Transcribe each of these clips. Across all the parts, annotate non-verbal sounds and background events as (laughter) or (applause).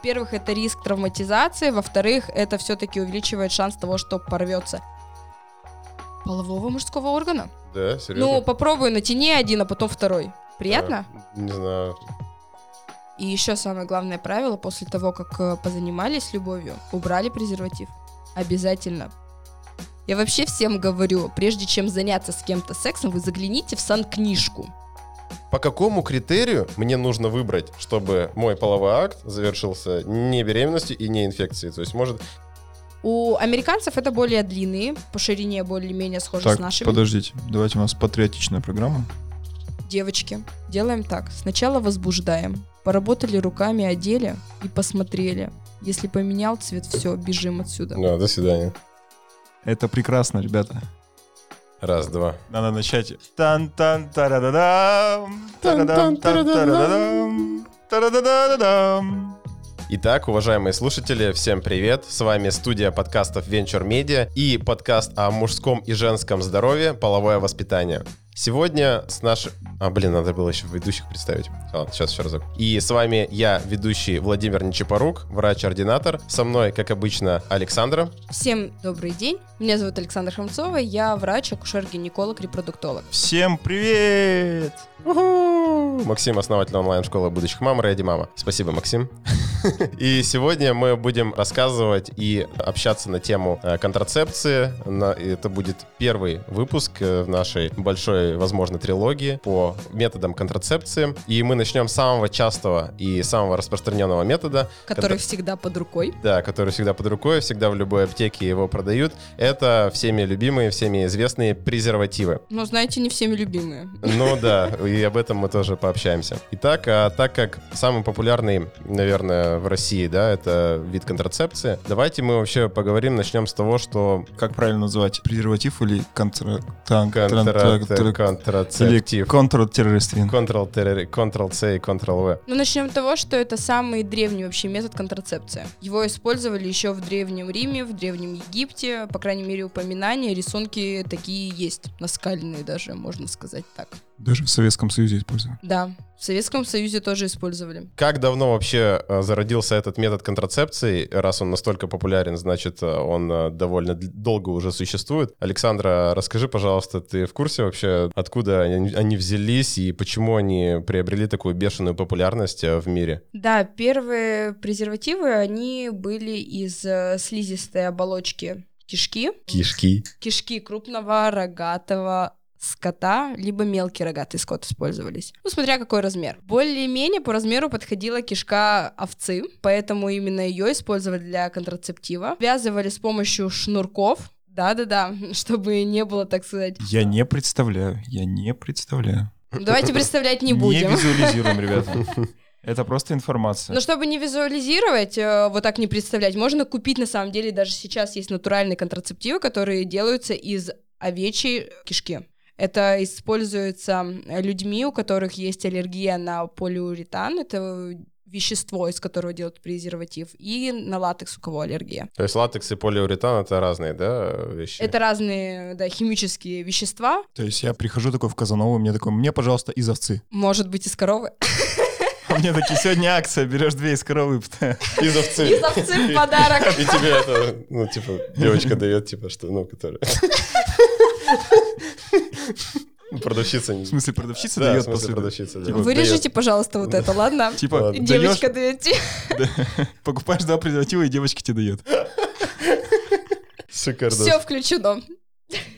Во-первых, это риск травматизации, во-вторых, это все-таки увеличивает шанс того, что порвется полового мужского органа. Да, серьезно? Ну, попробуй натяни один, а потом второй. Приятно? А, не знаю. И еще самое главное правило, после того, как э, позанимались любовью, убрали презерватив. Обязательно. Я вообще всем говорю, прежде чем заняться с кем-то сексом, вы загляните в сан-книжку. По какому критерию мне нужно выбрать, чтобы мой половой акт завершился не беременностью и не инфекцией? То есть, может, У американцев это более длинные, по ширине более-менее схожи Так, с нашими. подождите, давайте у нас патриотичная программа. Девочки, делаем так. Сначала возбуждаем. Поработали руками, одели и посмотрели. Если поменял цвет, все, бежим отсюда. ну, до свидания. Это прекрасно, ребята. Раз, два. Надо начать. тан тан тарададам тарадам тарададам тарадададам Итак, уважаемые слушатели, всем привет! С вами студия подкастов Venture Media и подкаст о мужском и женском здоровье, половое воспитание. Сегодня с нашим... А, блин, надо было еще ведущих представить. Ладно, сейчас еще разок. И с вами я, ведущий Владимир Нечапорук, врач-ординатор. Со мной, как обычно, Александра. Всем добрый день. Меня зовут Александра Хромцова. Я врач, акушер-гинеколог, репродуктолог. Всем привет! Максим, основатель онлайн-школы будущих мам, Реди Мама. Спасибо, Максим. (laughs) И сегодня мы будем рассказывать и общаться на тему э, контрацепции. Это будет первый выпуск э, в нашей большой, возможно, трилогии по методам контрацепции. И мы начнем с самого частого и самого распространенного метода, Который Контр- всегда под рукой. да, который всегда под рукой, всегда в любой аптеке его продают. Это всеми любимые, всеми известные презервативы. Но, знаете, не всеми любимые. Ну да, и об этом мы тоже пообщаемся. Итак, а так как самый популярный, наверное, в России, да, это вид контрацепции, давайте мы вообще поговорим, начнем с того, что Как правильно называть? Презерватив или контра... контрацептив, Или контртеррориствин? Ctrl-C и Ctrl-V. Ну, начнем с того, что это самый древний вообще метод контрацепции. Его использовали еще в Древнем Риме, в Древнем Египте. По крайней мере, упоминания, рисунки такие есть. Наскальные даже, можно сказать так. Даже в Советском Союзе используют. Да, в Советском Союзе тоже использовали. Как давно вообще э, зародился этот метод контрацепции? Раз он настолько популярен, значит, э, он э, довольно долго уже существует. Александра, расскажи, пожалуйста, ты в курсе вообще, откуда они, взялись и почему они приобрели такую бешеную популярность в мире? Да, первые презервативы, они были из слизистой оболочки кишки. Кишки. Кишки крупного рогатого скота, либо мелкий рогатый скот использовались. Ну, смотря какой размер. Более-менее по размеру подходила кишка овцы, поэтому именно ее использовали для контрацептива. Связывали с помощью шнурков, да-да-да, (laughs) чтобы не было, так сказать. Я не представляю, я не представляю. Давайте представлять не будем. Не визуализируем, ребята. (laughs) Это просто информация. Но чтобы не визуализировать, э, вот так не представлять, можно купить на самом деле, даже сейчас есть натуральные контрацептивы, которые делаются из овечьей кишки. Это используется э, людьми, у которых есть аллергия на полиуретан, это вещество, из которого делают презерватив, и на латекс, у кого аллергия. То есть латекс и полиуретан — это разные, да, вещи? Это разные да, химические вещества, То есть я прихожу такой в Казанову, мне такой, мне, пожалуйста, из овцы. может быть, из коровы. (laughs) А мне такие, сегодня акция, берешь две из коровы. Из овцы. Из овцы в подарок. И тебе это, ну, типа, девочка дает, типа, что, ну, которая... Продавщица. не- В смысле, продавщица дает после... продавщица. да. Типа, Вырежите, пожалуйста, вот это, ладно? Типа, Девочка даете. покупаешь два презерватива, и девочка тебе дает. Шикарно. Все включено.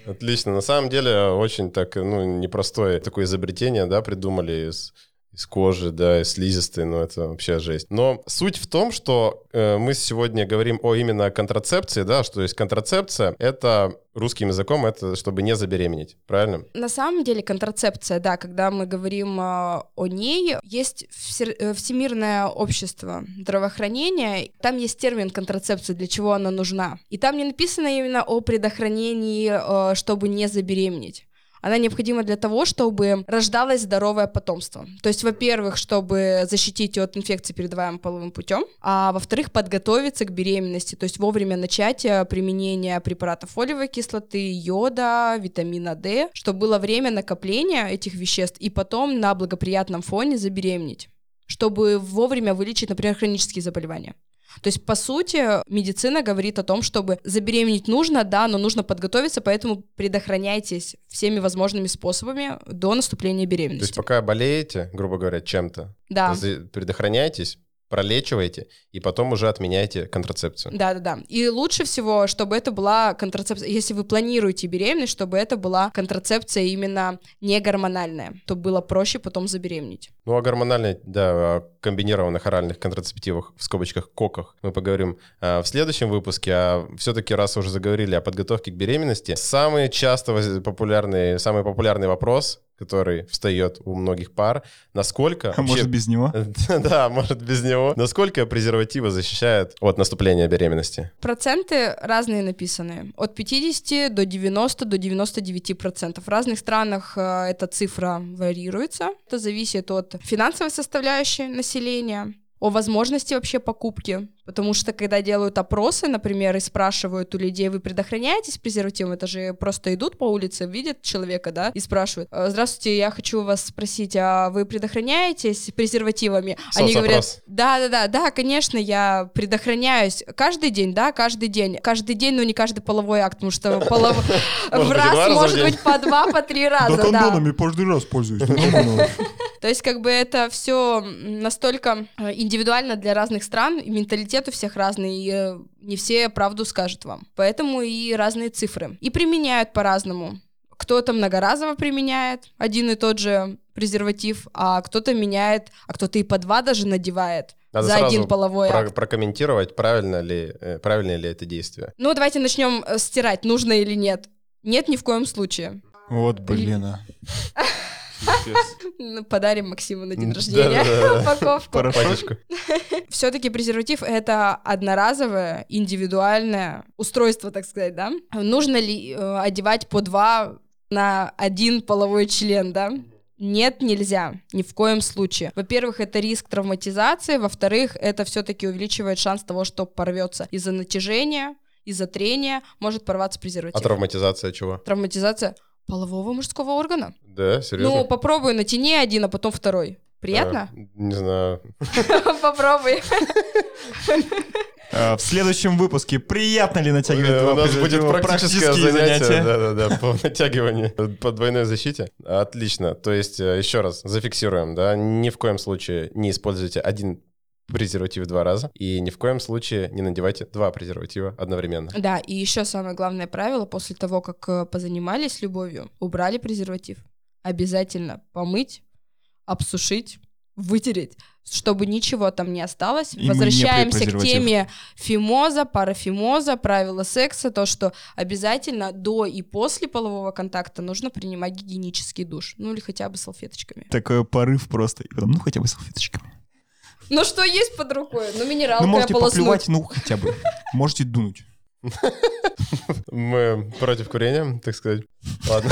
Отлично. На самом деле, очень так, ну, непростое такое изобретение, да, придумали из, из кожи, да, из слизистой, ну, это вообще жесть. Но суть в том, что э, мы сегодня говорим о именно контрацепции, да, что есть контрацепция, это русским языком, это чтобы не забеременеть, правильно? На самом деле контрацепция, да, когда мы говорим э, о ней, есть все- э, Всемирное общество здравоохранения, там есть термин контрацепция, для чего она нужна. И там не написано именно о предохранении, э, чтобы не забеременеть. Она необходима для того, чтобы рождалось здоровое потомство. То есть, во-первых, чтобы защитить от инфекции, передаваемой половым путем, а во-вторых, подготовиться к беременности, то есть вовремя начать э, применение препаратов фолиевой кислоты, йода, витамина D, чтобы было время накопления этих веществ и потом на благоприятном фоне забеременеть. чтобы вовремя вылечить, например, хронические заболевания. То есть, по сути, медицина говорит о том, чтобы забеременеть нужно, да, но нужно подготовиться, поэтому предохраняйтесь всеми возможными способами до наступления беременности. То есть пока болеете, грубо говоря, чем-то, да. предохраняйтесь, пролечиваете, и потом уже отменяйте контрацепцию. Да-да-да. И лучше всего, чтобы это была контрацепция, если вы планируете беременность, чтобы это была контрацепция именно не гормональная, то было проще потом забеременеть. Ну, а гормональной, да, о комбинированных оральных контрацептивах, в скобочках коках, мы поговорим а, в следующем выпуске, а все-таки раз уже заговорили о подготовке к беременности, самый часто популярный, самый популярный вопрос который встает у многих пар. Насколько... А вообще... может без него? (laughs) да, может без него. Насколько презервативы защищают от наступления беременности? Проценты разные написаны. От 50 до 90 до 99 процентов. В разных странах э, эта цифра варьируется. Это зависит от финансовой составляющей населения, о возможности вообще покупки. Потому что когда делают опросы, например, и спрашивают у людей, вы предохраняетесь презервативом, это же просто идут по улице, видят человека, да, и спрашивают, «Э, здравствуйте, я хочу вас спросить, а вы предохраняетесь презервативами? Они говорят, да-да-да, да, конечно, я предохраняюсь каждый день, да, каждый день, каждый день, но не каждый половой акт, потому что (laughs) полов... в раз может быть по два, по три раза, да. кондонами каждый раз пользуюсь, То есть как бы это все настолько э, индивидуально для разных стран, и менталитет у всех разный, и э, не все правду скажут вам. Поэтому и разные цифры. И применяют по-разному. Кто-то многоразово применяет один и тот же презерватив, а кто-то меняет, а кто-то и по два даже надевает. Надо за один половой про- акт. прокомментировать, правильно ли, э, правильно ли это действие. Ну, давайте начнем стирать, нужно или нет. Нет, ни в коем случае. Вот, блин, а. (laughs) (laughs) Ну, подарим Максиму на день рождения (laughs) упаковку. Пачечку. (laughs) Все-таки презерватив — это одноразовое, индивидуальное устройство, так сказать, да? Нужно ли э, одевать по два на один половой член, да? Нет, нельзя, ни в коем случае. Во-первых, это риск травматизации, во-вторых, это все-таки увеличивает шанс того, что порвется из-за натяжения, из-за трения, может порваться презерватив. А травматизация чего? Травматизация полового мужского органа. Да, серьезно? Ну, попробуй натяни один, а потом второй. Приятно? А, не знаю. (laughs) Попробуй. А, в следующем выпуске приятно ли натягивать э, У нас будет практическое занятие. Да-да-да, по (laughs) натягиванию, по двойной защите. Отлично. То есть, э, еще раз, зафиксируем, да, ни в коем случае не используйте один презерватив два раза. И ни в коем случае не надевайте два презерватива одновременно. Да, и еще самое главное правило, после того, как э, позанимались любовью, убрали презерватив. Обязательно помыть, обсушить, вытереть, чтобы ничего там не осталось. И Возвращаемся к теме фимоза, парафимоза, правила секса, то, что обязательно до и после полового контакта нужно принимать гигиенический душ, ну или хотя бы салфеточками. Такой порыв просто, и потом, ну хотя бы салфеточками. Ну что есть под рукой? Ну минералка, Ну можете поплевать, ну хотя бы. Можете дунуть. Мы против курения, так сказать. Ладно.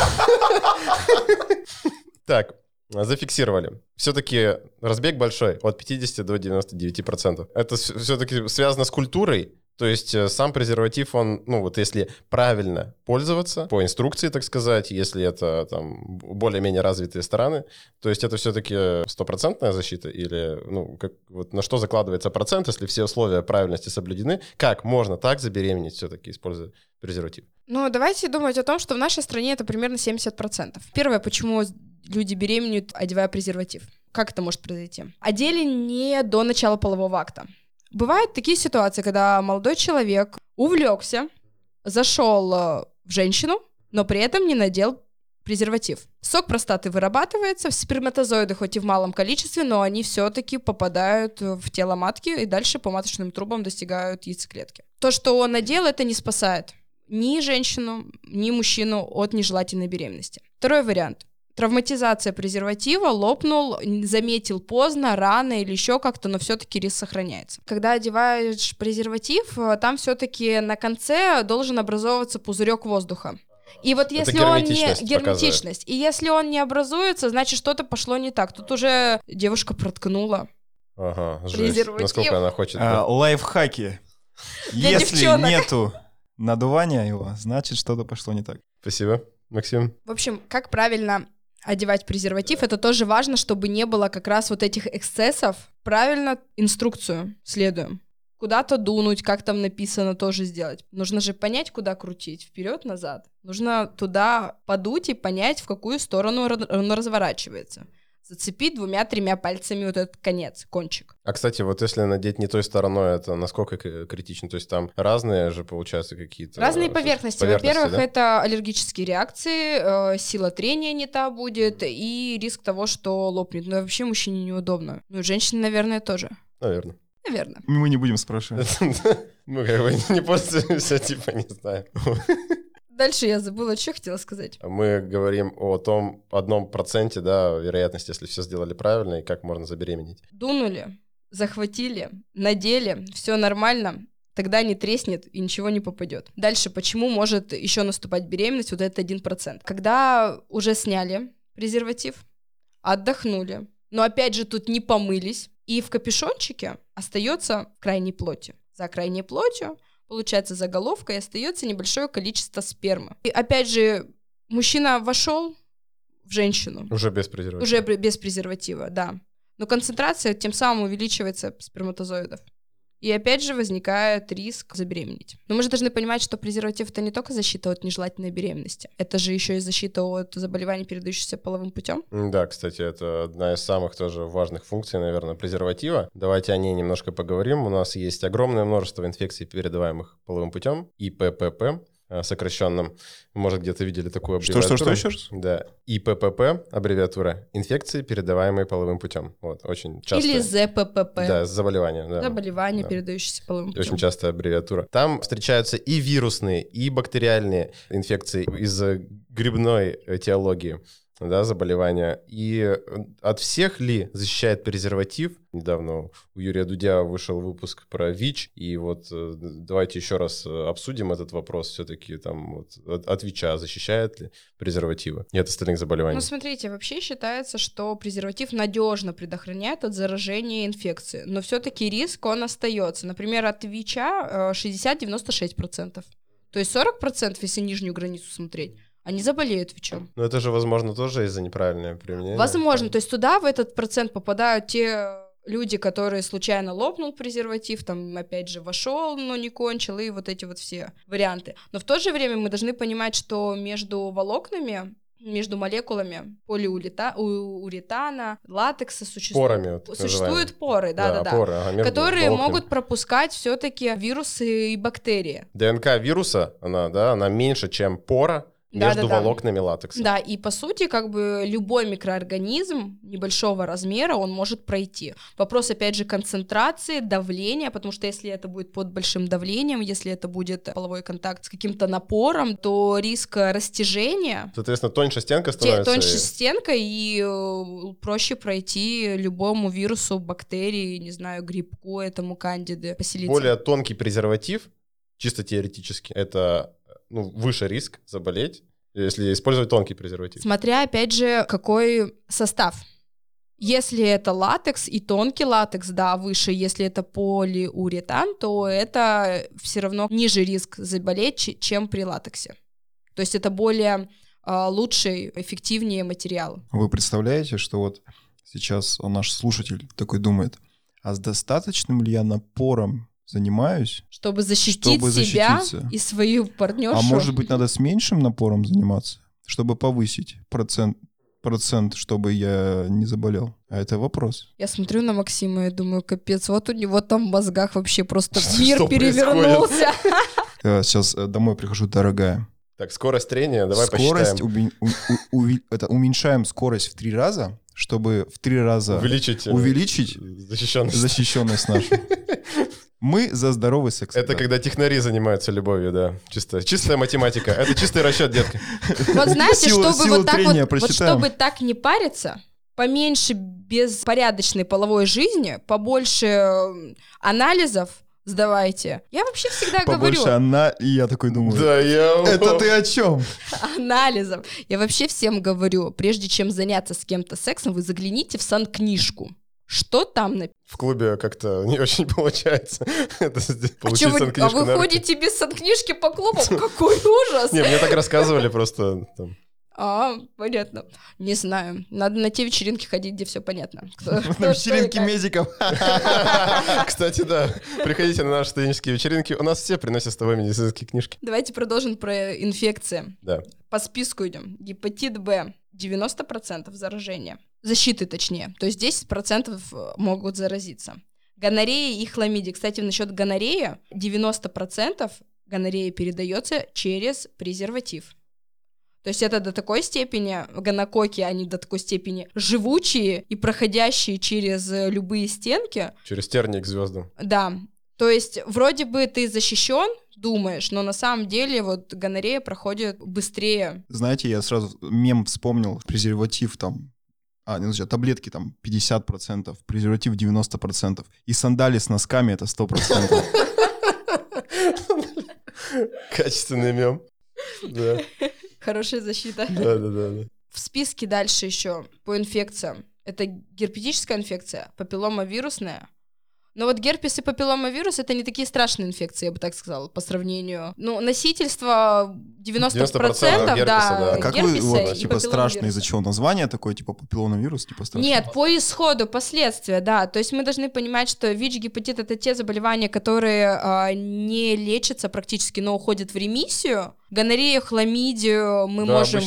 Так, зафиксировали. Все-таки разбег большой, от 50 до 99%. Это все-таки связано с культурой, то есть э, сам презерватив, он, ну вот если правильно пользоваться, по инструкции, так сказать, если это там более-менее развитые страны, то есть это все-таки стопроцентная защита или, ну, как, вот на что закладывается процент, если все условия правильности соблюдены, как можно так забеременеть все-таки, используя презерватив? Ну, давайте думать о том, что в нашей стране это примерно 70%. Первое, почему люди беременеют, одевая презерватив. Как это может произойти? Одели не до начала полового акта. Бывают такие ситуации, когда молодой человек увлекся, зашел э, в женщину, но при этом не надел презерватив. Сок простаты вырабатывается, сперматозоиды хоть и в малом количестве, но они все-таки попадают в тело матки и дальше по маточным трубам достигают яйцеклетки. То, что он надел, это не спасает ни женщину, ни мужчину от нежелательной беременности. Второй вариант травматизация презерватива, лопнул, заметил поздно, рано или еще как-то, но все-таки риск сохраняется. Когда одеваешь презерватив, э, там все-таки на конце должен образовываться пузырек воздуха. И вот если он не герметичность, и если он не образуется, значит что-то пошло не так. Тут уже девушка проткнула. Ага, жесть. Насколько она хочет. А, лайфхаки. Для если девчонок. нету надувания его, значит что-то пошло не так. Спасибо, Максим. В общем, как правильно одевать презерватив, это тоже важно, чтобы не было как раз вот этих эксцессов. Правильно инструкцию следуем. Куда-то дунуть, как там написано, тоже сделать. Нужно же понять, куда крутить, вперед-назад. Нужно туда подуть и понять, в какую сторону он разворачивается зацепить двумя-тремя пальцами вот этот конец, кончик. А, кстати, вот если надеть не той стороной, это насколько критично? То есть там разные же, получаются, какие-то... Разные поверхности. поверхности Во-первых, да? это аллергические реакции, э, сила трения не та будет, и риск того, что лопнет. Ну, вообще мужчине неудобно. Ну, женщине, наверное, тоже. Наверное. Наверное. Мы не будем спрашивать. (laughs) Ну, как бы не после все, (laughs) типа, не знаю. (laughs) Дальше я забыла, что хотела сказать. Мы говорим о том одном проценте, да, вероятности, если все сделали правильно, и как можно забеременеть. Дунули, захватили, надели, все нормально, тогда не треснет и ничего не попадет. Дальше, почему может еще наступать беременность, вот этот один процент. Когда уже сняли презерватив, отдохнули, но опять же тут не помылись, и в капюшончике остается в крайней плоти. За крайней плотью получается заголовка, и остается небольшое количество спермы. И опять же, мужчина вошел в женщину. Уже без презерватива. Уже без презерватива, да. Но концентрация тем самым увеличивается сперматозоидов. И опять же возникает риск забеременеть. Но мы же должны понимать, что презерватив это не только защита от нежелательной беременности, это же еще и защита от заболеваний, передающихся половым путем. Да, кстати, это одна из самых тоже важных функций, наверное, презерватива. Давайте о ней немножко поговорим. У нас есть огромное множество инфекций, передаваемых половым путем, ИППП, Э, сокращенном. Может, где-то видели такую аббревиатуру. Что, что, что, еще раз? Да. ИППП, аббревиатура. Инфекции, передаваемые половым путем. Вот, очень часто. Или ЗППП. Да, заболевание. Да. Заболевание, да. передающееся половым путем. Очень частая аббревиатура. Там встречаются и вирусные, и бактериальные инфекции из грибной теологии да, заболевания. И э, от всех ли защищает презерватив? Недавно у Юрия Дудя вышел выпуск про ВИЧ, и вот э, давайте еще раз э, обсудим этот вопрос. Все-таки там вот, от, от ВИЧа защищает ли презервативы и от остальных заболеваний? Ну, смотрите, вообще считается, что презерватив надежно предохраняет от заражения инфекции, но все-таки риск, он остается. Например, от ВИЧа 60-96%. То есть 40%, если нижнюю границу смотреть, они заболеют ВИЧом. Но это же, возможно, тоже из-за неправильного применения. Возможно, то есть туда в этот процент попадают те люди, которые случайно лопнул презерватив, там, опять же, вошел, но не кончил, и вот эти вот все варианты. Но в то же время мы должны понимать, что между волокнами между молекулами полиуретана, латекса существуют, Порами, вот, существуют поры, да, да, да, поры, ага, которые волокнами. могут пропускать все-таки вирусы и бактерии. ДНК вируса, она, да, она меньше, чем пора, между да, да, волокнами да. латекса. Да, и по сути, как бы любой микроорганизм небольшого размера, он может пройти. Вопрос, опять же, концентрации, давления, потому что если это будет под большим давлением, если это будет половой контакт с каким-то напором, то риск растяжения... Соответственно, тоньше стенка становится. Тоньше и... стенка, и э, проще пройти любому вирусу, бактерии, не знаю, грибку, этому кандиды, поселиться. Более тонкий презерватив, чисто теоретически, это ну, выше риск заболеть, если использовать тонкий презерватив. Смотря, опять же, какой состав. Если это латекс и тонкий латекс, да, выше. Если это полиуретан, то это все равно ниже риск заболеть, чем при латексе. То есть это более э, лучший, эффективнее материал. Вы представляете, что вот сейчас наш слушатель такой думает, а с достаточным ли я напором занимаюсь. Чтобы защитить чтобы себя и свою партнершу. А может быть, надо с меньшим напором заниматься, чтобы повысить процент, процент, чтобы я не заболел? А это вопрос. Я смотрю на Максима и думаю, капец, вот у него там в мозгах вообще просто (laughs) мир Что перевернулся. (laughs) Сейчас э, домой прихожу, дорогая. Так, скорость трения, давай скорость посчитаем. Уби- у- у- это уменьшаем скорость в три раза, чтобы в три раза увеличить, э, увеличить защищенность. защищенность нашу. (laughs) Мы за здоровый секс. Это когда технари занимаются любовью, да. Чисто, чистая математика. Это чистый расчет, детка. Вот знаете, чтобы вот так вот, вот чтобы так не париться, поменьше беспорядочной половой жизни, побольше анализов, сдавайте. Я вообще всегда Побольше говорю... Она... И я такой думаю... Да, я... Это ты о чем? Анализов. Я вообще всем говорю, прежде чем заняться с кем-то сексом, вы загляните в сан-книжку. Что там написано? В клубе как-то (laughs) не очень получается. (laughs) Это а, что вы, а вы ходите без санкнижки по клубам? Какой ужас! Не, мне так рассказывали просто. А, понятно. Не знаю. Надо на те вечеринки ходить, где все понятно. Кто- (laughs) кто На что и вечеринке как. медиков. Кстати, да, приходите на наши студенческие вечеринки. У нас все приносят с тобой медицинские книжки. Давайте продолжим про инфекции. Да. По списку идем. Гепатит Б 90% заражения. Защиты точнее. То есть 10% могут заразиться. Гонорея и хламидия. Кстати, насчет гонореи 90% гонорея передается через презерватив. То есть это до такой степени, гонококи, они до такой степени живучие и проходящие через э, любые стенки, Через терник к звездам. да. То есть вроде бы ты защищен, думаешь, но на самом деле вот гонорея проходит быстрее. Знаете, я сразу мем вспомнил. Презерватив там а, не, а таблетки там 50%, презерватив 90%. И сандали с носками это 100%. Качественный мем. Да, Хорошая защита. да, да, да. да. В списке дальше еще по инфекциям. Это герпетическая инфекция, папилломавирусная. Но вот герпес и папилломавирус это не такие страшные инфекции, я бы так сказала, по сравнению. Ну, носительство 90%, 90% герпеса, да, да. А как вы, вот, и типа, страшно из-за чего? Название такое, типа, папиллоновирус, типа, страшно? Нет, по исходу, последствия, да. То есть мы должны понимать, что ВИЧ-гепатит — это те заболевания, которые а, не лечатся практически, но уходят в ремиссию. Гонорею, хламидию мы Да, можем...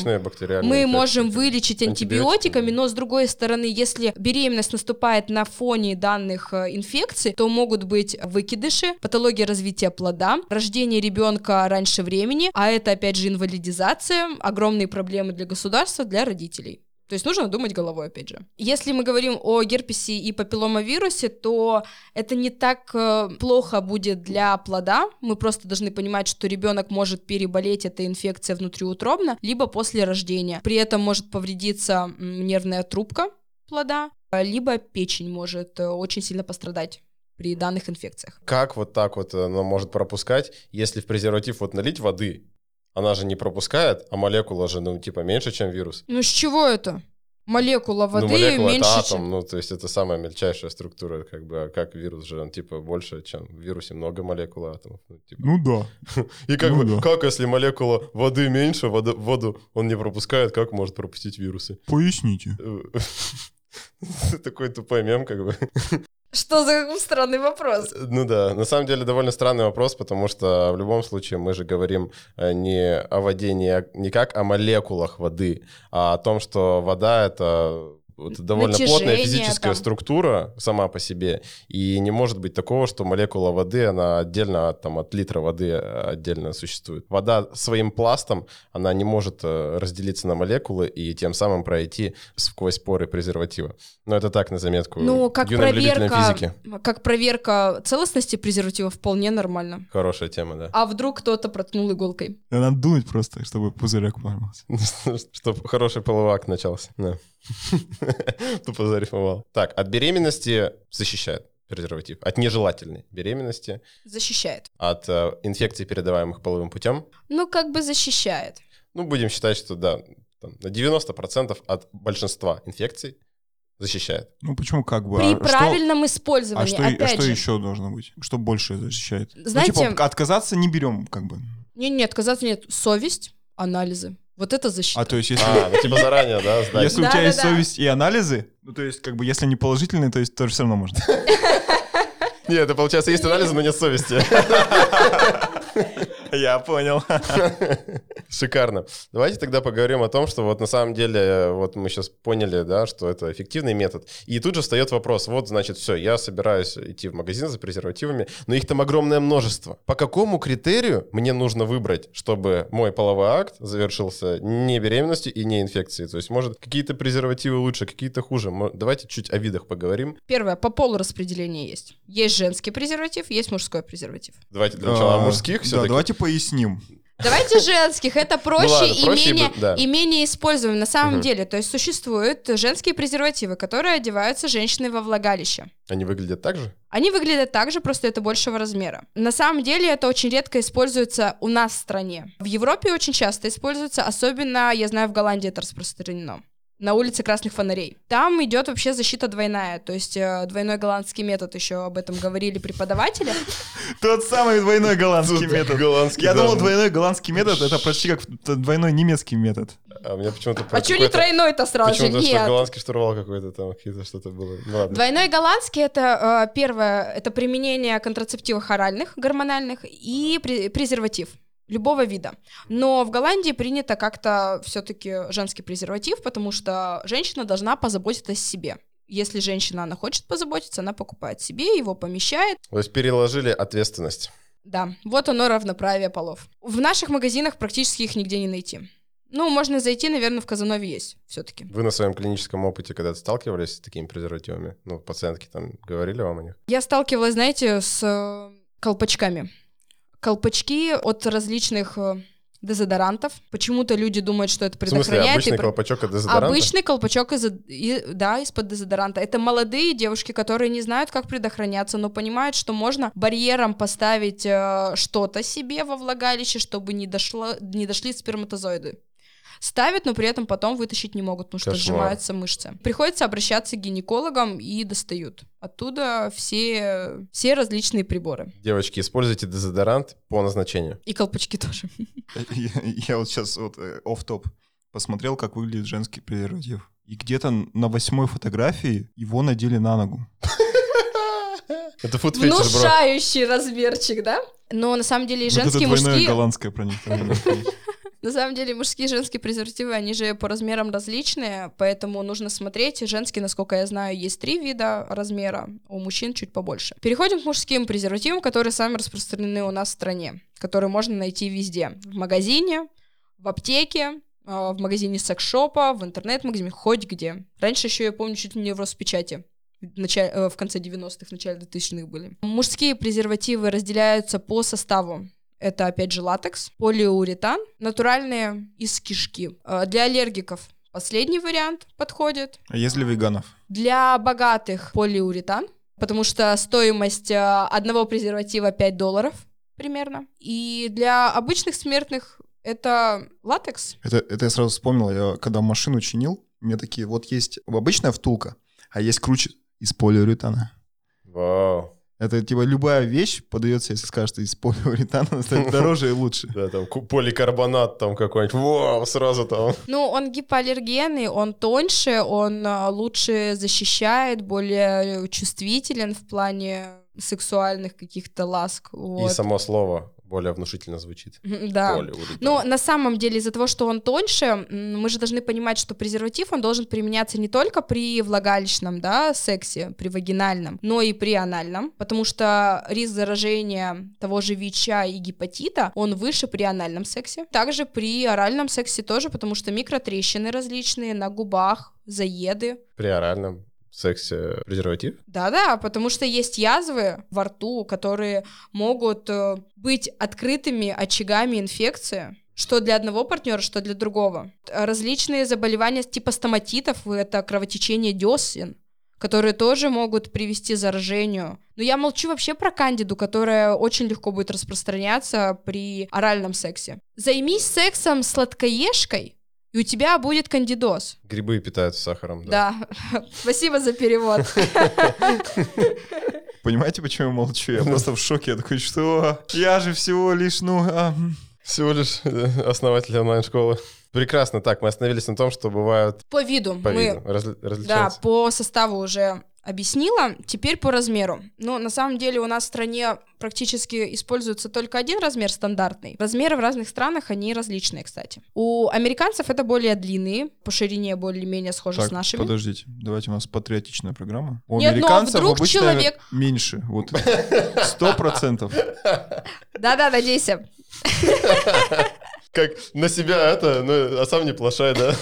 Мы можем типа. вылечить антибиотиками. антибиотиками, но с другой стороны, если беременность наступает на фоне данных э, инфекций, то могут быть выкидыши, патология развития плода, рождение ребенка раньше времени, а это опять же инвалидизация, огромные проблемы для государства, для родителей. То есть нужно думать головой, опять же. Если мы говорим о герпесе и папилломавирусе, то это не так э, плохо будет для плода. Мы просто должны понимать, что ребенок может переболеть этой инфекцией внутриутробно, либо после рождения. При этом может повредиться нервная трубка плода, э, либо печень может э, очень сильно пострадать при данных инфекциях. Как вот так вот она может пропускать, если в презерватив вот налить воды, она же не пропускает, а молекула же, ну, типа, меньше, чем вирус. Ну с чего это? Молекула воды ну, молекула меньше, это атом, чем... ну, то есть это самая мельчайшая структура, как бы, а как вирус же, он, типа, больше, чем в вирусе много молекул атомов. Ну, типа. Ну да. (laughs) И как ну бы, да. как если молекула воды меньше, вода- воду он не пропускает, как может пропустить вирусы? Поясните. (laughs) Такой тупой мем, как бы. (laughs) Что за странный вопрос? Ну да, на самом деле довольно странный вопрос, потому что в любом случае мы же говорим э, не о воде, не, не как о молекулах воды, а о том, что вода — это это довольно плотная Натяжение физическая там. структура сама по себе, и не может быть такого, что молекула воды, она отдельно от, там, от литра воды э, отдельно существует. Вода своим пластом, она не может э, разделиться на молекулы и тем самым пройти сквозь поры презерватива. Но это так, на заметку. Ну, как юным проверка, физики. как проверка целостности презерватива вполне нормально. Хорошая тема, да. А вдруг кто-то проткнул иголкой? Надо думать просто, чтобы пузырек поймался. (laughs) Чтобы хороший половой акт начался. Да. (laughs) Тупо зарифмовал. Так, от беременности защищает презерватив. От нежелательной беременности, Защищает. от э, инфекций, передаваемых половым путем. Ну, как бы защищает. Ну, будем считать, что да, там, на 90% от большинства инфекций защищает. Ну почему как бы? При А что- правильном А использовании, что, и- а опять что же. еще должно быть? Что больше защищает? Знаете- Ну, типа, отказаться не берем, как бы. Не, не, отказаться нет. Совесть, анализы. Вот это защита. А то есть, если, А, ну типа заранее, да, сдать. если у тебя есть совесть и анализы, ну то есть, как бы, если они положительные, то есть тоже все равно можно. (laughs) Нет, это получается есть анализы, но нет совести. (laughs) (laughs) Я понял. (laughs) Шикарно. Давайте тогда поговорим о том, что вот на самом деле, вот мы сейчас поняли, да, что это эффективный метод. И тут же встает вопрос, вот, значит, все, я собираюсь идти в магазин за презервативами, но их там огромное множество. По какому критерию мне нужно выбрать, чтобы мой половой акт завершился не беременностью и не инфекцией? То есть, может, какие-то презервативы лучше, какие-то хуже? Давайте чуть о видах поговорим. Первое, по полу распределение есть. Есть женский презерватив, есть мужской презерватив. Давайте для начала А, мужских Да, все-таки. давайте поясним. Давайте женских, это проще, ладно, и, проще и менее, бы- да. и менее используем на самом Мгм. деле. То есть существуют женские презервативы, которые одеваются женщиной во влагалище. Они выглядят так же? Они выглядят так же, просто это большего размера. На самом деле это очень редко используется у нас в стране. В Европе очень часто используется, особенно, я знаю, в Голландии это распространено. На улице красных фонарей. Там идет вообще защита двойная, то есть э, двойной голландский метод, еще об этом говорили преподаватели. Тот самый двойной голландский метод. Голландский Я думал, даже. двойной голландский метод это почти как двойной немецкий метод. А мне почему-то А что не тройной-то сразу же? Нет. голландский штурвал какой-то там, какие-то что-то было. Ну ладно. Двойной голландский это э, первое, это применение контрацептивов оральных, гормональных и пре- презерватив любого вида. Но в Голландии принято как-то все-таки женский презерватив, потому что женщина должна позаботиться о себе. Если женщина, она хочет позаботиться, она покупает себе, его помещает. То есть переложили ответственность. Да, вот оно равноправие полов. В наших магазинах практически их нигде не найти. Ну, можно зайти, наверное, в Казанове есть все-таки. Вы на своем клиническом опыте когда-то сталкивались с такими презервативами? Ну, пациентки там говорили вам о них? Я сталкивалась, знаете, с э, колпачками. Колпачки от различных э, дезодорантов. Почему-то люди думают, что это В смысле, предохраняет. и обычный про- колпачок от дезодоранта? Обычный колпачок из, и- да, из-под дезодоранта. Это молодые девушки, которые не знают, как предохраняться, но понимают, что можно барьером поставить э, что-то себе во влагалище, чтобы не, дошло, не дошли сперматозоиды. Ставят, но при этом потом вытащить не могут, потому что Кошмар. сжимаются мышцы. Приходится обращаться к гинекологам и достают. Оттуда все, все различные приборы. Девочки, используйте дезодорант по назначению. И колпачки тоже. Я, я вот сейчас вот оф топ посмотрел, как выглядит женский презерватив. И где-то на восьмой фотографии его надели на ногу. Это бро. Внушающий размерчик, да? Но на самом деле и женские, и мужские... голландское проникновение. На самом деле мужские и женские презервативы, они же по размерам различные, поэтому нужно смотреть. Женские, насколько я знаю, есть три вида размера, у мужчин чуть побольше. Переходим к мужским презервативам, которые самые распространены у нас в стране, которые можно найти везде. В магазине, в аптеке, а, в магазине секс-шопа, в интернет-магазине, хоть где. Раньше еще, я помню, чуть ли не в Роспечати. В, э, в конце 90-х, в начале 2000-х были. Мужские презервативы разделяются по составу. Это, опять же, латекс, полиуретан, натуральные из кишки. Э, Для аллергиков последний вариант подходит. А если веганов? Для богатых полиуретан, потому что стоимость э, одного презерватива 5 долларов примерно. И для обычных смертных это латекс. Это, это я сразу вспомнил, я когда машину чинил, у меня такие, вот есть обычная втулка, а есть круче из полиуретана. Вау. Это типа любая вещь подается, если скажешь, что из полиуретана, она станет дороже и лучше. Да, там поликарбонат там какой-нибудь. Вау, сразу там. Ну, он гипоаллергенный, он тоньше, он э, лучше защищает, более чувствителен в плане сексуальных каких-то ласк. И вот. само слово более внушительно звучит. Да. Но на самом деле из-за того, что он тоньше, мы же должны понимать, что презерватив, он должен применяться не только при влагалищном, да, сексе, при вагинальном, но и при анальном, потому что риск заражения того же ВИЧа и гепатита, он выше при анальном сексе. Также при оральном сексе тоже, потому что микротрещины различные на губах, заеды, При оральном сексе презерватив? да-да, потому что есть язвы во рту, которые могут э, быть открытыми очагами инфекции, что для одного партнера, что для другого. Различные заболевания типа стоматитов, это кровотечение десен, которые тоже могут привести к заражению. Но я молчу вообще про кандиду, которая очень легко будет распространяться при оральном сексе. Займись сексом сладкоежкой, и у тебя будет кандидоз. Грибы питаются сахаром, да. Да, (laughs) спасибо за перевод. (laughs) Понимаете, почему я молчу? Я просто в шоке. Я такой, что? Я же всего лишь, ну... а, м». Всего лишь э, основатель онлайн-школы. Прекрасно. Так, мы остановились на том, что бывают По виду по мы виду, разли- Да, по составу уже объяснила. Теперь по размеру. Ну, на самом деле у нас в стране практически используется только один размер стандартный. Размеры в разных странах, они различные, кстати. У американцев это более длинные, по ширине более-менее схожи Так, с нашими. подождите, давайте у нас патриотичная программа. У Нет, ну, а американцев вдруг обычно человек- меньше. Вот (laughs) сто процентов. Да-да, надейся. (laughs) Как на себя это, ну, а сам не плашай, да?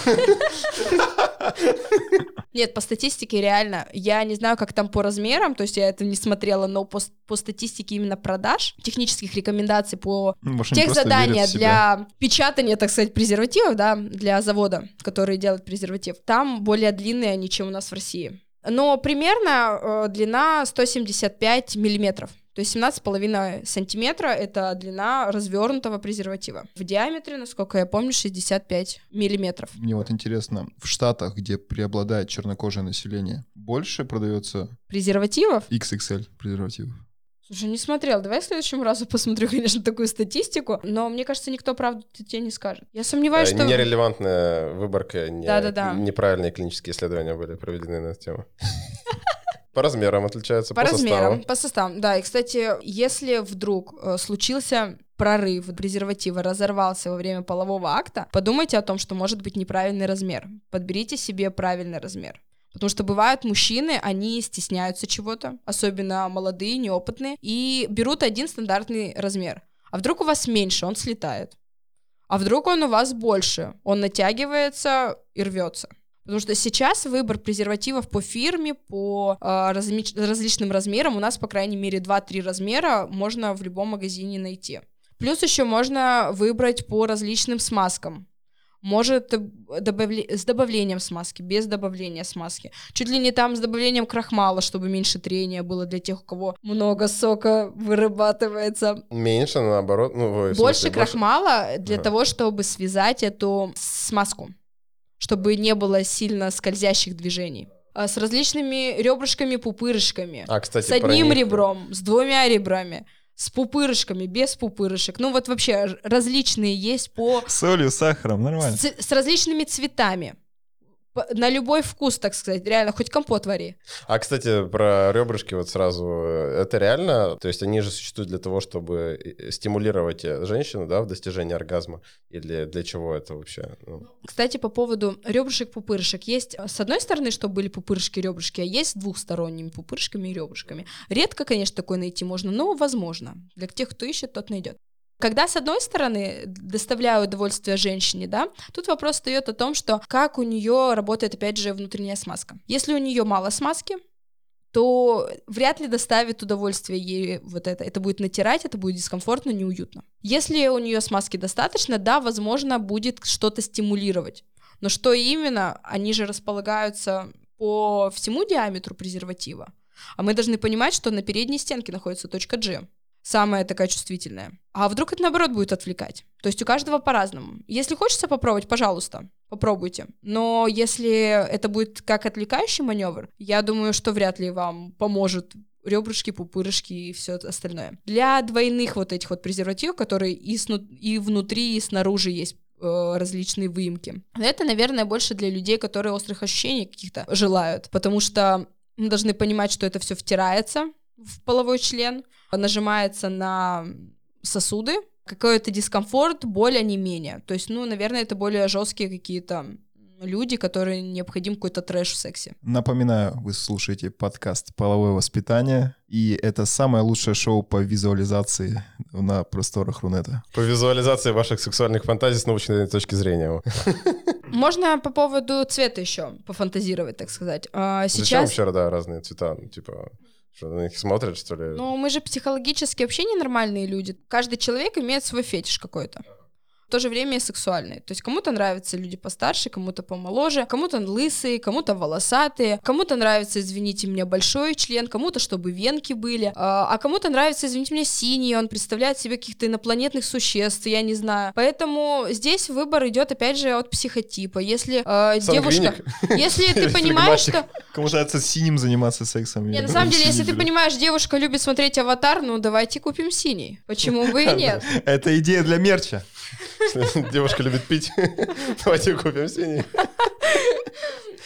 Нет, по статистике реально, я не знаю, как там по размерам, то есть я это не смотрела, но по, по статистике именно продаж, технических рекомендаций по Ну, может, тех задания для печатания, так сказать, презервативов, да, для завода, который делает презерватив, там более длинные они, чем у нас в России. Но примерно э, длина 175 миллиметров. То есть 17,5 сантиметра — это длина развернутого презерватива. В диаметре, насколько я помню, 65 миллиметров. Мне вот интересно, в Штатах, где преобладает чернокожее население, больше продается Презервативов? XXL презервативов? Слушай, не смотрел. Давай в следующем разу (laughs) посмотрю, конечно, такую статистику. Но мне кажется, никто правду тебе не скажет. Я сомневаюсь, Э, что... Нерелевантная выборка, не- Да-да-да. неправильные клинические исследования были проведены на эту тему. По размерам отличаются, По по размерам, составу. по составам. Да, и, кстати, если вдруг э, случился прорыв презерватива, разорвался во время полового акта, подумайте о том, что может быть неправильный размер. Подберите себе правильный размер. Потому что бывают мужчины, они стесняются чего-то, особенно молодые, неопытные, и берут один стандартный размер. А вдруг у вас меньше, он слетает. А вдруг он у вас больше, он натягивается и рвется. Потому что сейчас выбор презервативов по фирме, по э, разми- различным размерам, у нас, по крайней мере, 2-3 размера можно в любом магазине найти. Плюс еще можно выбрать по различным смазкам. Может добавле- с добавлением смазки, без добавления смазки. Чуть ли не там с добавлением крахмала, чтобы меньше трения было для тех, у кого много сока вырабатывается. Меньше, наоборот. Ну, ой, Больше смысле, крахмала для Ага. того, чтобы связать эту смазку, чтобы не было сильно скользящих движений. А С различными ребрышками, пупырышками. А, кстати, с одним них- ребром, с двумя ребрами, с пупырышками, без пупырышек. Ну вот вообще различные есть по... С солью, сахаром, нормально. С, с различными цветами. На любой вкус, так сказать. Реально, хоть компот вари. А, кстати, про ребрышки вот сразу. э, Это реально? То есть они же существуют для того, чтобы э, стимулировать э, женщину, да, в достижении оргазма? Или для чего это вообще? Ну, Кстати, по поводу ребрышек-пупырышек. Есть с одной стороны, чтобы были пупырышки-ребрышки, а есть с двухсторонними пупырышками и ребрышками. Редко, конечно, такое найти можно, но возможно. Для тех, кто ищет, тот найдет. Когда, с одной стороны, доставляю удовольствие женщине, да, тут вопрос встает о том, что как у нее работает, опять же, внутренняя смазка. Если у нее мало смазки, то вряд ли доставит удовольствие ей вот это. Это будет натирать, это будет дискомфортно, неуютно. Если у нее смазки достаточно, да, возможно, будет что-то стимулировать. Но что именно, они же располагаются по всему диаметру презерватива. А мы должны понимать, что на передней стенке находится точка G, самая такая чувствительная. А вдруг это наоборот будет отвлекать? То есть у каждого по-разному. Если хочется попробовать, пожалуйста, попробуйте. Но если это будет как отвлекающий маневр, я думаю, что вряд ли вам поможет ребрышки, пупырышки и все остальное. Для двойных вот этих вот презервативов, которые и, сну- и внутри, и снаружи есть э, различные выемки. Это, наверное, больше для людей, которые острых ощущений каких-то желают, потому что мы должны понимать, что это все втирается в половой член, нажимается на сосуды, какой-то дискомфорт, боль, а не менее. То есть, ну, наверное, это более жесткие какие-то люди, которые необходим какой-то трэш в сексе. Напоминаю, вы слушаете подкаст «Половое воспитание», и это самое лучшее шоу по визуализации на просторах Рунета. По визуализации ваших сексуальных фантазий с научной точки зрения. (laughs) Можно по поводу цвета еще пофантазировать, так сказать. А, Зачем Сейчас вообще, да, разные цвета? Ну, Типа, что на них смотрят, что ли? Ну, мы же психологически вообще ненормальные люди. Каждый человек имеет свой фетиш какой-то. То же время и сексуальный. То есть кому-то нравятся люди постарше, кому-то помоложе, кому-то лысые, кому-то волосатые, кому-то нравится, извините меня, большой член, кому-то, чтобы венки были, а а кому-то нравится, извините меня, синий, он представляет себе каких-то инопланетных существ, я не знаю. Поэтому здесь выбор идет, опять же, от психотипа. Если э, девушка... Если ты (laughs) понимаешь, что... Кому нравится синим заниматься сексом. Не, я на самом деле, если ты понимаешь, девушка любит смотреть аватар, ну давайте купим синий. Почему бы и (laughs) нет? Это идея для мерча. (laughs) Девушка любит пить. (laughs) Давайте купим синий.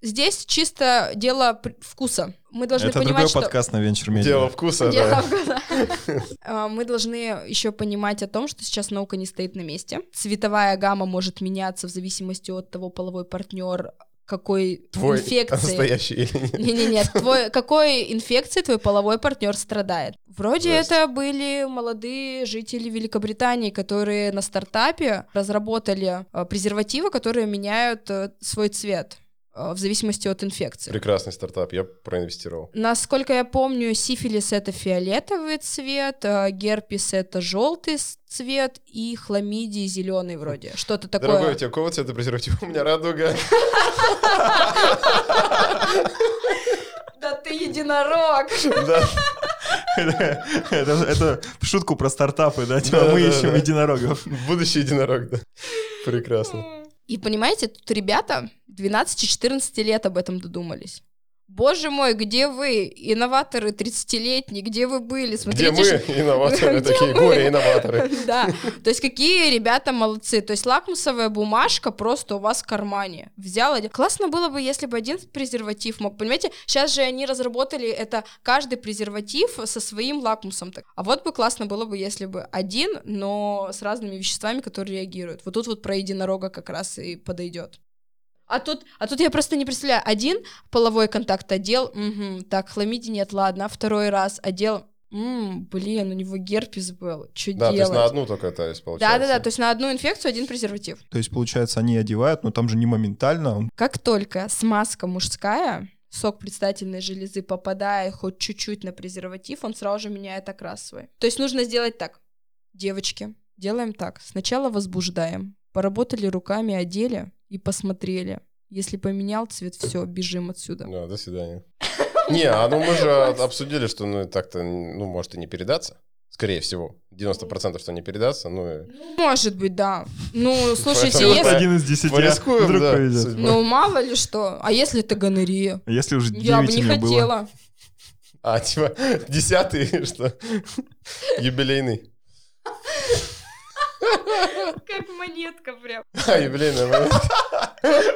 Здесь чисто дело вкуса. Мы должны Это понимать, другой что... подкаст на Venture Media. Дело вкуса, Дело да. вкуса. (laughs) А, Мы должны еще понимать о том, что сейчас наука не стоит на месте. Цветовая гамма может меняться в зависимости от того, половой партнер какой Твой инфекции. настоящий или нет? Не-не-не, (laughs) твой, какой инфекцией твой половой партнер страдает? Вроде Жесть. это были молодые жители Великобритании, которые на стартапе разработали э, презервативы, которые меняют э, свой цвет в зависимости от инфекции. Прекрасный стартап, я проинвестировал. Насколько я помню, сифилис это фиолетовый цвет, э, герпес это желтый цвет и хламидии зеленый вроде. Что-то такое. Дорогой, у тебя какого цвета презерватив? У меня радуга. Да ты единорог! Это шутку про стартапы, да? Типа мы ищем единорогов. Будущий единорог, да. Прекрасно. И понимаете, тут ребята 12-14 лет об этом додумались. Боже мой, где вы, инноваторы 30-летние, где вы были? Где Смотрите, мы, что- (laughs) инноваторы, (laughs) Где такие мы? горе-инноваторы. (laughs) Да, то есть какие ребята молодцы. То есть лакмусовая бумажка просто у вас в кармане. Взял один. Классно было бы, если бы один презерватив мог. Понимаете, сейчас же они разработали это каждый презерватив со своим лакмусом. А вот бы классно было бы, если бы один, но с разными веществами, которые реагируют. Вот тут вот про единорога как раз и подойдет. А тут, а тут я просто не представляю. Один половой контакт одел, мгм, так, хламидии нет, ладно. Второй раз одел, М, блин, у него герпес был. Что Да, то есть делать? на одну только то есть получается. Да, да, да, то есть на одну инфекцию один презерватив. То есть, получается, они одевают, но там же не моментально. он- Как только смазка мужская, сок предстательной железы попадает хоть чуть-чуть на презерватив, он сразу же меняет окрас свой. То есть нужно сделать так. Девочки, делаем так. Сначала возбуждаем. Поработали руками, одели и посмотрели. Если поменял цвет, все, бежим отсюда. Да, до свидания. (laughs) Не, а ну мы же обсудили, что ну так-то, ну, может и не передаться. Скорее всего. 90% что не передаться, ну и... Может быть, да. Ну, (laughs) слушайте, если... Один из десяти. Порискуем, Вдруг да, повезет. судьба. Ну, мало ли что. А если это гонорея? Если уже Я бы 9 не меня было. хотела. А, типа, (laughs) десятый, что? Юбилейный. Как монетка прям. А, юбилейный момент.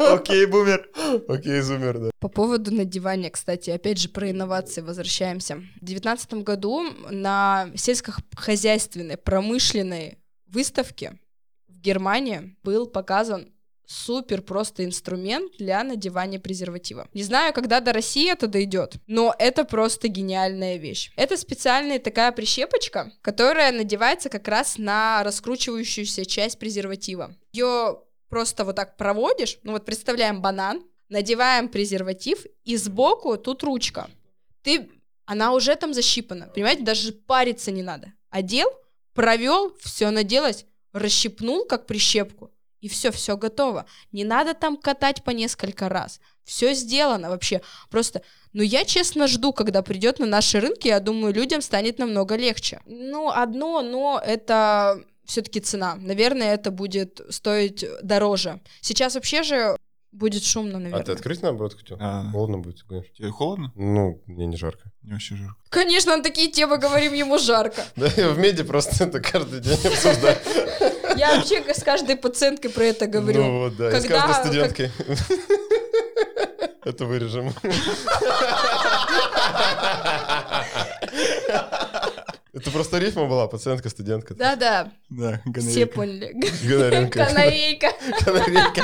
Окей, бумер. Окей, зумер, да. По поводу надевания, кстати, опять же про инновации возвращаемся. В 2019 году на сельскохозяйственной промышленной выставке в Германии был показан супер просто инструмент для надевания презерватива. Не знаю, когда до России это дойдет, но это просто гениальная вещь. Это специальная такая прищепочка, которая надевается как раз на раскручивающуюся часть презерватива. Ее просто вот так проводишь, ну вот представляем банан, надеваем презерватив, и сбоку тут ручка. Ты, она уже там защипана, понимаете, даже париться не надо. Одел, провел, все наделось, расщипнул как прищепку, и все, все готово. Не надо там катать по несколько раз. Все сделано вообще. Просто, ну я честно жду, когда придет на наши рынки, я думаю, людям станет намного легче. Ну, одно, но это все-таки цена. Наверное, это будет стоить дороже. Сейчас вообще же будет шумно, А ты наверное. открыть нам будет хотел? А, Холодно будет, конечно. Тебе холодно? Ну, мне не жарко. Мне вообще жарко. Конечно, на такие темы говорим, ему жарко. (laughs) Да, в меди просто это каждый день обсуждаю. Я вообще с каждой пациенткой про это говорю. Ну вот, да, с Когда- каждой студенткой. Это вырежем. Это просто рифма была, пациентка-студентка. Да-да, Да, все гонорейка. поняли. Гоноренко. Канарейка. Канарейка.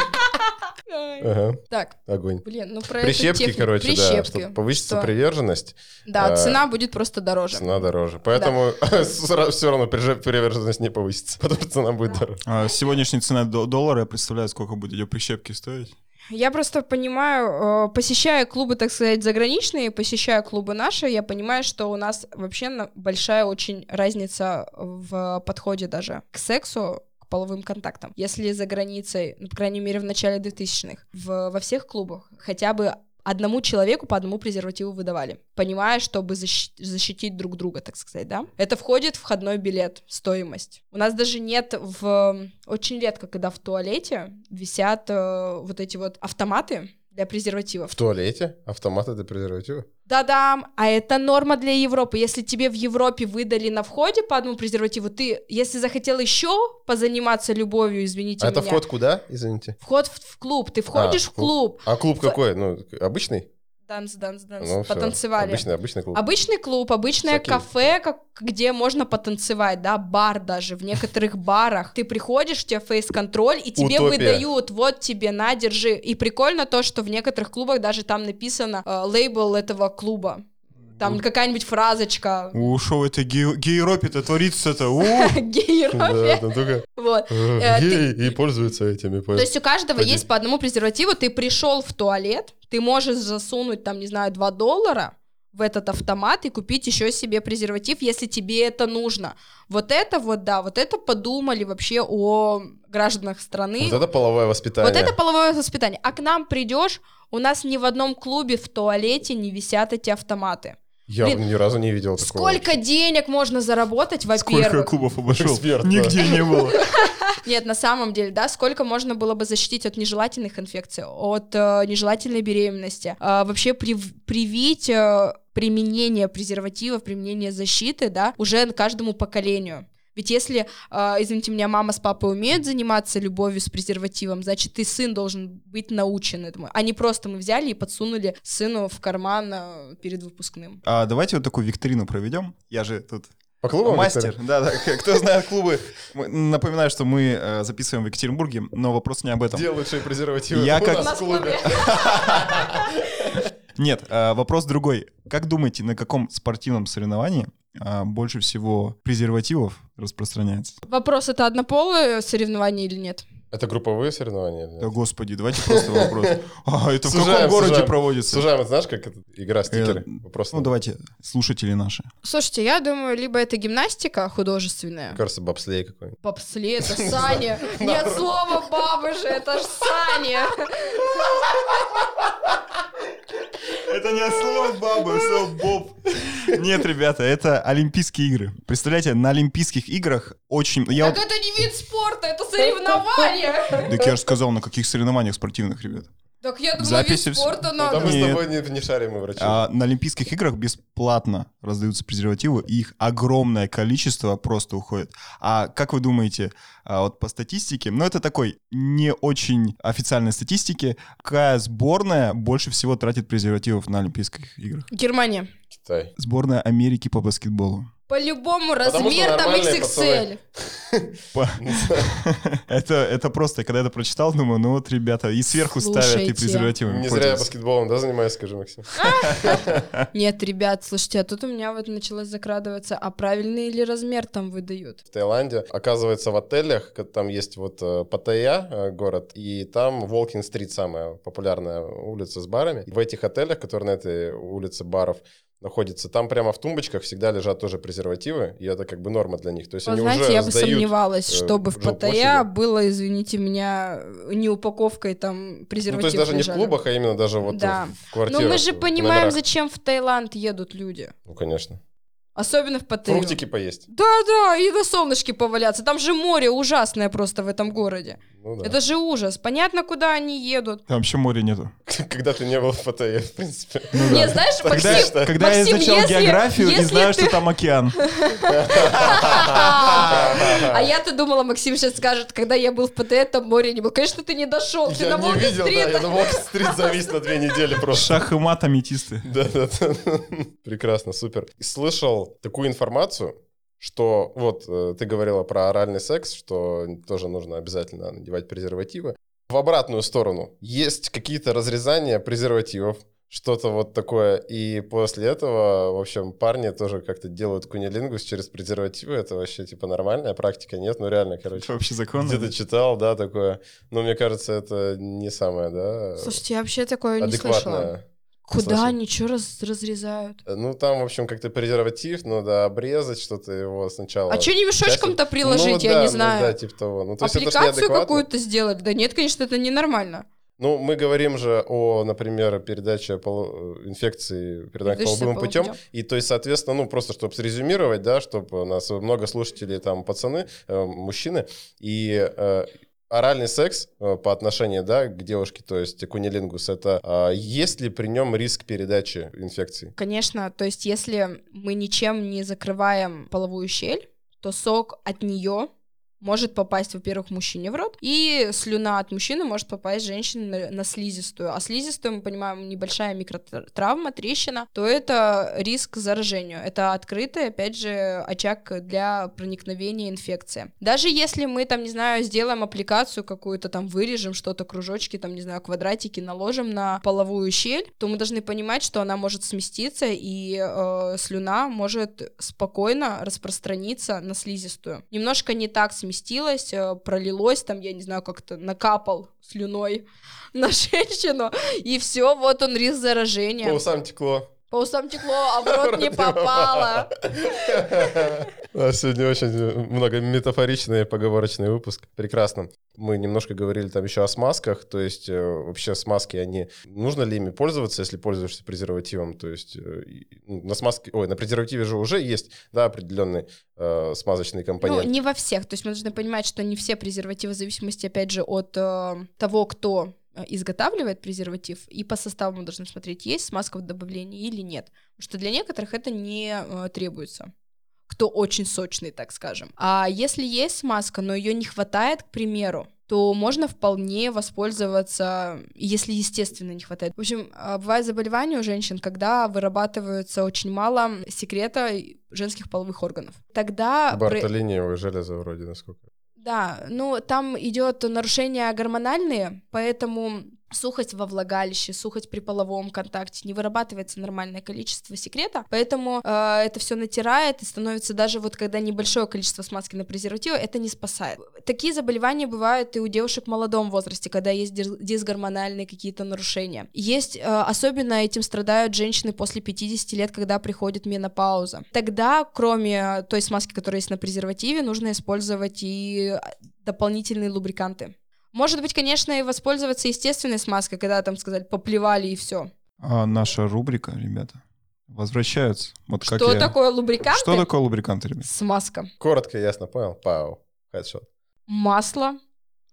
Ага, Так, огонь. блин, ну про эту Прищепки, короче, да, чтобы повысится Что? приверженность, Да, э, цена будет просто дороже. цена дороже. Поэтому (laughs) все равно приверженность не повысится, (laughs) потому что цена будет дороже. А сегодняшняя цена до- доллара, я представляю, сколько будет ее прищепки стоить. Я просто понимаю, э, посещая клубы, так сказать, заграничные, посещая клубы наши, я понимаю, что у нас вообще большая очень разница в подходе даже к сексу, половым контактам. Если за границей, ну, по крайней мере, в начале 2000-х, в, во всех клубах хотя бы одному человеку по одному презервативу выдавали, понимая, чтобы защи- защитить друг друга, так сказать, да? Это входит в входной билет, стоимость. У нас даже нет в... Очень редко, когда в туалете висят э, вот эти вот автоматы для презервативов. В туалете автоматы для презерватива? Да-да, а это норма для Европы. Если тебе в Европе выдали на входе по одному презервативу, ты, если захотел еще позаниматься любовью, извините А это меня, вход куда, извините? вход в, в клуб, ты входишь А, в клуб, А клуб В- какой? Ну, обычный? Данс, данс, данс, Ну, потанцевали. Обычный, обычный клуб. Обычный клуб, обычное Всякие. кафе, как, где можно потанцевать, да, бар даже, в некоторых (laughs) барах. Ты приходишь, у тебя фейс-контроль, и тебе Утопия. выдают, вот тебе, на, держи. И прикольно то, что в некоторых клубах даже там написано э, лейбл этого клуба. Там какая-нибудь фразочка. У, шо в этой ге- гейропе-то творится-то? У, (laughs) Да, Гей-ропе. там только Вот. э, Э, и пользуются этими. То есть у каждого есть по одному презервативу. Ты пришел в туалет, ты можешь засунуть там, не знаю, 2 доллара в этот автомат и купить еще себе презерватив, если тебе это нужно. Вот это вот, да, вот это подумали вообще о гражданах страны. Вот это половое воспитание. Вот это половое воспитание. А к нам придешь, у нас ни в одном клубе в туалете не висят эти автоматы. Я Блин, ни разу не видел такого. Сколько денег можно заработать, сколько во-первых? клубов обошел? Эксперт, да. Нигде не было. (laughs) Нет, на самом деле, да, сколько можно было бы защитить от нежелательных инфекций, от э, нежелательной беременности, э, вообще прив- привить э, применение презервативов, применение защиты, да, уже каждому поколению. Ведь если, э, извините меня, мама с папой умеют заниматься любовью с презервативом, значит, и сын должен быть научен этому, а не просто мы взяли и подсунули сыну в карман э, перед выпускным. А давайте вот такую викторину проведем. Я же тут По клубам, мастер. Да, да. Кто знает клубы. Напоминаю, что мы э, записываем в Екатеринбурге, но вопрос не об этом. Где лучшие презервативы? Я У как- нас в клубе. (laughs) Нет, э, вопрос другой. Как думаете, на каком спортивном соревновании э, больше всего презервативов распространяется? Вопрос, это однополое соревнование или нет? Это групповые соревнования? Да господи, давайте просто вопрос. (laughs) А, это в каком Сужаем, городе сужаем. проводится? Слушай, вот знаешь, как это игра стикеры? Э, Вопрос. Ну, давайте, слушатели наши. Слушайте, я думаю, либо это гимнастика художественная, Мне кажется, бобслей какой-нибудь. Попсли, это (laughs) Саня. Нет слова бабы же, это ж Саня. (laughs) Это не слово баба, слово боб. Нет, ребята, это Олимпийские игры. Представляете, на Олимпийских играх очень... Я Так вот... это не вид спорта, это соревнование. Так я же сказал, на каких соревнованиях спортивных, ребят. Так я думаю, Записи вид спорта Ну, там мы надо. с тобой не, не шарим, мы врачи. А на Олимпийских играх бесплатно раздаются презервативы, и их огромное количество просто уходит. А как вы думаете, а вот по статистике, ну это такой не очень официальной статистике, какая сборная больше всего тратит презервативов на Олимпийских играх? Германия. Китай. Сборная Америки по баскетболу. По-любому размер там XXL. (laughs) Это, это просто, когда я это прочитал, думаю, ну вот ребята, и сверху ставят, и презервативами Не зря я баскетболом, да, занимаюсь, скажи, Максим? (laughs) (laughs) Нет, ребят, слушайте, а тут у меня вот началось закрадываться, а правильный ли размер там выдают? В Таиланде, оказывается, в отелях, там есть вот э, Паттайя э, город, и там Волкин-стрит, самая популярная улица с барами. В этих отелях, которые на этой улице баров находятся, там прямо в тумбочках всегда лежат тоже презервативы, и это как бы норма для них. То есть Вот они знаете, уже я бы сомневалась, э, чтобы в. Паттайя было, извините меня, не упаковкой там Ну, презерватив то есть даже не в лежали. клубах, а именно даже вот Да. в квартирах. Но мы же понимаем, номерах. зачем в Таиланд едут люди. Ну, конечно. Особенно в Паттайю. Фруктики поесть. Да-да, и на солнышке поваляться. Там же море ужасное просто в этом городе. Ну, да. Это же ужас. Понятно, куда они едут. Там вообще моря нету. (laughs) Когда ты не был в Паттайе, в принципе. Ну да. Не, знаешь, Тогда Максим, что? Когда я изучал если- географию и если знаю, ты- что там океан. А я-то думала, Максим сейчас скажет, когда я был в ПТ, там море не было. Конечно, ты не дошел, ты Я на не видел, да, я на Волк-стрит завис на две недели просто. Шах и мат аметисты. Да, да, да. Прекрасно, супер. Слышал такую информацию, что вот э, ты говорила про оральный секс, что тоже нужно обязательно надевать презервативы. В обратную сторону есть какие-то разрезания презервативов, что-то вот такое. И после этого, в общем, парни тоже как-то делают кунилингус через презервативы. Это вообще типа нормальная практика? Нет? Ну реально, короче. Это вообще законно? Где-то читал, да, такое. Но мне кажется, это не самое, да, Слушайте, я вообще такое не слышала. Куда слышал. они что раз, разрезают? Ну, там, в общем, как-то презерватив, надо обрезать что-то его сначала. А что не мешочком-то часть- приложить, Ну я да, не ну знаю. да, типа того. Ну, то Аппликацию какую-то сделать? Да нет, конечно, это ненормально. Ну, мы говорим же о, например, передаче полу- инфекции, передаче половым половым путем. путем. И то есть, соответственно, ну, просто чтобы срезюмировать, да, чтобы у нас много слушателей, там, пацаны, э, мужчины, и э, оральный секс э, по отношению, да, к девушке, то есть кунилингус, это э, есть ли при нем риск передачи инфекции? Конечно, то есть если мы ничем не закрываем половую щель, то сок от нее может попасть, во-первых, мужчине в рот, и слюна от мужчины может попасть женщине на, на слизистую. А слизистую, мы понимаем, небольшая микротравма, трещина, то это риск заражению. Это открытый, опять же, очаг для проникновения инфекции. Даже если мы, там, не знаю, сделаем аппликацию какую-то, там, вырежем что-то, кружочки, там, не знаю, квадратики наложим на половую щель, то мы должны понимать, что она может сместиться, и э, слюна может спокойно распространиться на слизистую. Немножко не так сместилась, э, пролилось, там, я не знаю, как-то накапал слюной (laughs) на женщину, и все, вот он риск заражения. По усам текло. Усам текло, а в рот не попало. У нас сегодня очень много метафоричный поговорочный выпуск. Прекрасно. Мы немножко говорили там еще о смазках, то есть э, вообще смазки, они... Нужно ли ими пользоваться, если пользуешься презервативом? То есть э, ну, на смазке... Ой, на презервативе же уже есть, да, определенный э, смазочный Ну, компонент. не во всех. То есть мы должны понимать, что не все презервативы, в зависимости, опять же, от э, того, кто изготавливает презерватив, и по составу мы должны смотреть, есть смазка в добавлении или нет. Потому что для некоторых это не э, требуется кто очень сочный, так скажем. А если есть смазка, но ее не хватает, к примеру, то можно вполне воспользоваться, если естественно не хватает. В общем, а, бывают заболевания у женщин, когда вырабатывается очень мало секрета женских половых органов. Тогда... про- Бартолиниевые железы вроде, насколько. Да, ну там идет нарушения гормональные, поэтому сухость во влагалище, сухость при половом контакте, не вырабатывается нормальное количество секрета, поэтому э, это все натирает и становится даже вот когда небольшое количество смазки на презервативе, это не спасает. Такие заболевания бывают и у девушек в молодом возрасте, когда есть дис- дисгормональные какие-то нарушения. Есть, э, особенно этим страдают женщины после 50 лет, когда приходит менопауза. Тогда, кроме той смазки, которая есть на презервативе, нужно использовать и дополнительные лубриканты. Может быть, конечно, и воспользоваться естественной смазкой, когда там сказали, поплевали и все. А наша рубрика, ребята, возвращаются. Вот как Что я- такое лубриканты? Что такое лубриканты, ребята? Смазка. Коротко, ясно, понял? Пау. Хедшот. Масло,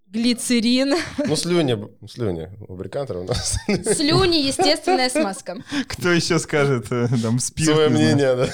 глицерин, Ну, слюни, слюни, лубриканты у нас. слюни, естественная смазка. Кто еще скажет э, там спирт? Свое мнение, да.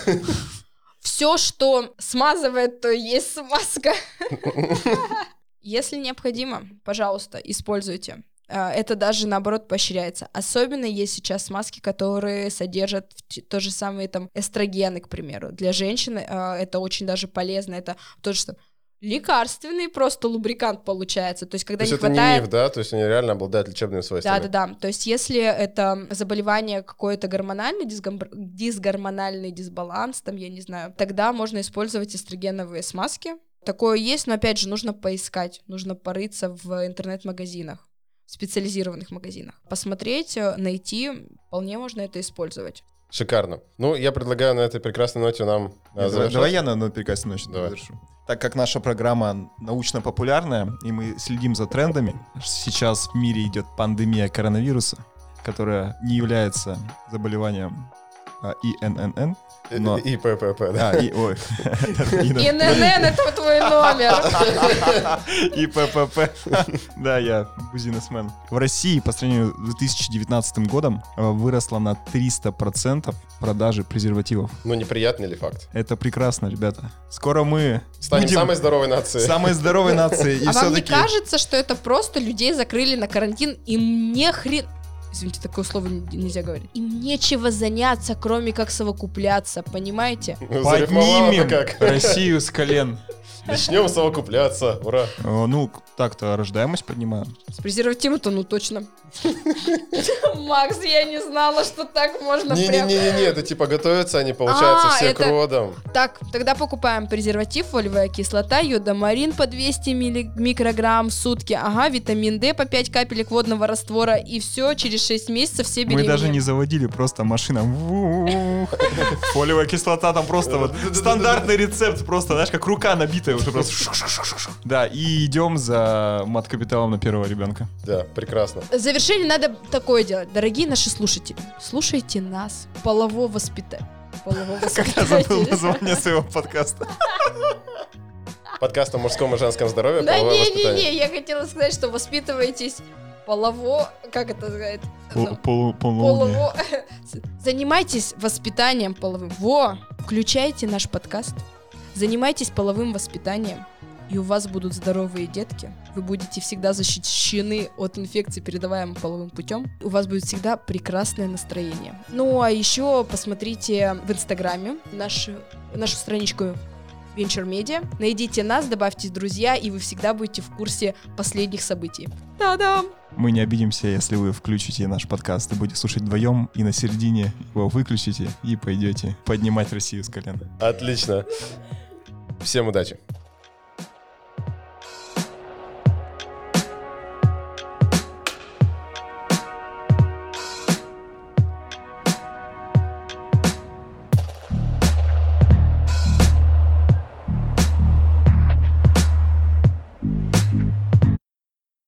Все, что смазывает, то есть смазка. (laughs) Если необходимо, пожалуйста, используйте. А, Это даже наоборот поощряется. Особенно есть сейчас смазки, которые содержат то же самое там эстрогены, к примеру. Для женщины а, это очень даже полезно. Это то, что лекарственный просто лубрикант получается. То есть когда То есть не это не хватает... миф, да? То есть они реально обладают лечебными свойствами. Да, да, да. То есть, если это заболевание какое-то гормональное, дисгом- дисгормональный дисбаланс, там, я не знаю, тогда можно использовать эстрогеновые смазки. Такое есть, но опять же, нужно поискать, нужно порыться в интернет-магазинах, в специализированных магазинах. Посмотреть, э, найти, вполне можно это использовать. Шикарно. Ну, я предлагаю на этой прекрасной ноте нам а, Нет, давай, завершать. давай я на одной прекрасной ночи Давай. завершу. Так как наша программа научно-популярная, и мы следим за трендами, сейчас в мире идет пандемия коронавируса, которая не является заболеванием а, ИНН. И- но- И ППП, да. А, и, ой. ИНН — это твой номер. (laughs) И ППП. Да, я бузинесмен. В России по сравнению с 2019 годом э, выросло на 300% продажи презервативов. Ну, неприятный ли факт? Это прекрасно, ребята. Скоро мы Станем будем самой здоровой нацией. самой здоровой нацией. (laughs) И а вам не кажется, что это просто людей закрыли на карантин, им не хрен... Извините, такое слово нельзя говорить. Им нечего заняться, кроме как совокупляться, понимаете? (laughs) Поднимем как. (laughs) Россию с колен. Начнем совокупляться. Ура. Э, Ну, так-то рождаемость поднимаем. С презервативом-то, ну точно. (laughs) Макс, я не знала, что так можно прям... Не-не-не, это типа готовятся они, получается, А, все к родам. Так, тогда покупаем презерватив, фолиевая кислота, йодомарин по 200 милли- микрограмм в сутки, ага, витамин D по 5 капелек водного раствора, и все, через 6 месяцев все Мы беременные. даже не заводили, просто машина. Фолиевая кислота там просто вот стандартный рецепт, просто, знаешь, как рука набитая уже просто. Да, и идем за мат-капиталом на первого ребенка. Да, прекрасно. В завершение надо такое делать. Дорогие наши слушатели, слушайте нас, полово воспитание. Полово Как я забыл название своего подкаста. Подкаст о мужском и женском здоровье, Да половое не-не-не, воспитание. я хотела сказать, что воспитываетесь полово... Как это сказать? Пол- Полнолуние. Полово... (laughs) Занимайтесь воспитанием половым. Во! Включайте наш подкаст. Занимайтесь половым воспитанием. И у вас будут здоровые детки. Вы будете всегда защищены от инфекций, передаваемых половым путем. У вас будет всегда прекрасное настроение. Ну, а еще посмотрите в Инстаграме нашу, нашу страничку Venture Media. Найдите нас, добавьте друзья, и вы всегда будете в курсе последних событий. Та-дам! Мы не обидимся, если вы включите наш подкаст и будете слушать вдвоем, и на середине его выключите и пойдете поднимать Россию с колен. Отлично. Всем удачи.